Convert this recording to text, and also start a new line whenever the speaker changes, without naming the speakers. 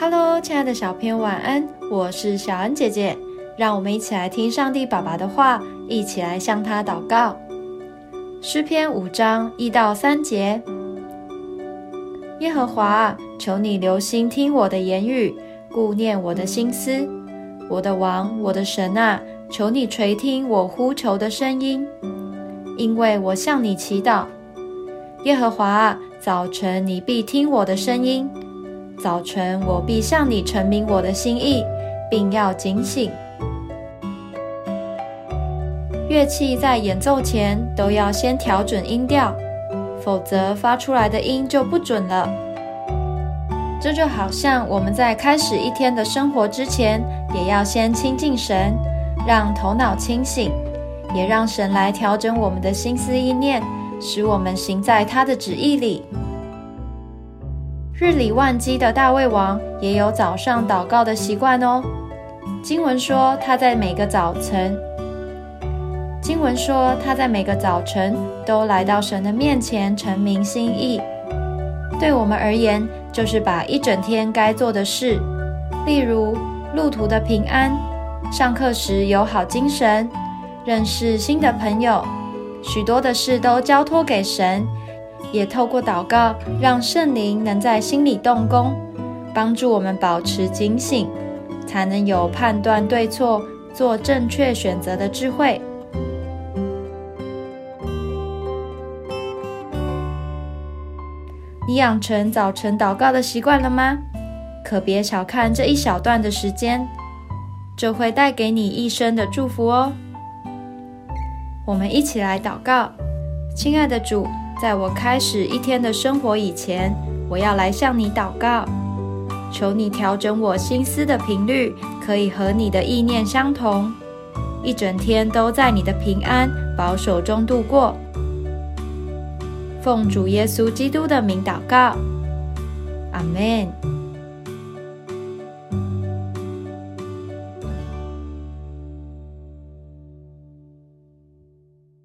Hello，亲爱的小朋友，晚安！我是小恩姐姐，让我们一起来听上帝爸爸的话，一起来向他祷告。诗篇五章一到三节：耶和华，求你留心听我的言语，顾念我的心思。我的王，我的神啊，求你垂听我呼求的声音，因为我向你祈祷。耶和华，早晨你必听我的声音。早晨，我必向你陈明我的心意，并要警醒。乐器在演奏前都要先调准音调，否则发出来的音就不准了。这就好像我们在开始一天的生活之前，也要先亲近神，让头脑清醒，也让神来调整我们的心思意念，使我们行在他的旨意里。日理万机的大胃王也有早上祷告的习惯哦。经文说他在每个早晨，经文说他在每个早晨都来到神的面前，陈明心意。对我们而言，就是把一整天该做的事，例如路途的平安、上课时有好精神、认识新的朋友，许多的事都交托给神。也透过祷告，让圣灵能在心里动工，帮助我们保持警醒，才能有判断对错、做正确选择的智慧。你养成早晨祷告的习惯了吗？可别小看这一小段的时间，这会带给你一生的祝福哦。我们一起来祷告，亲爱的主。在我开始一天的生活以前，我要来向你祷告，求你调整我心思的频率，可以和你的意念相同，一整天都在你的平安保守中度过。奉主耶稣基督的名祷告，阿门。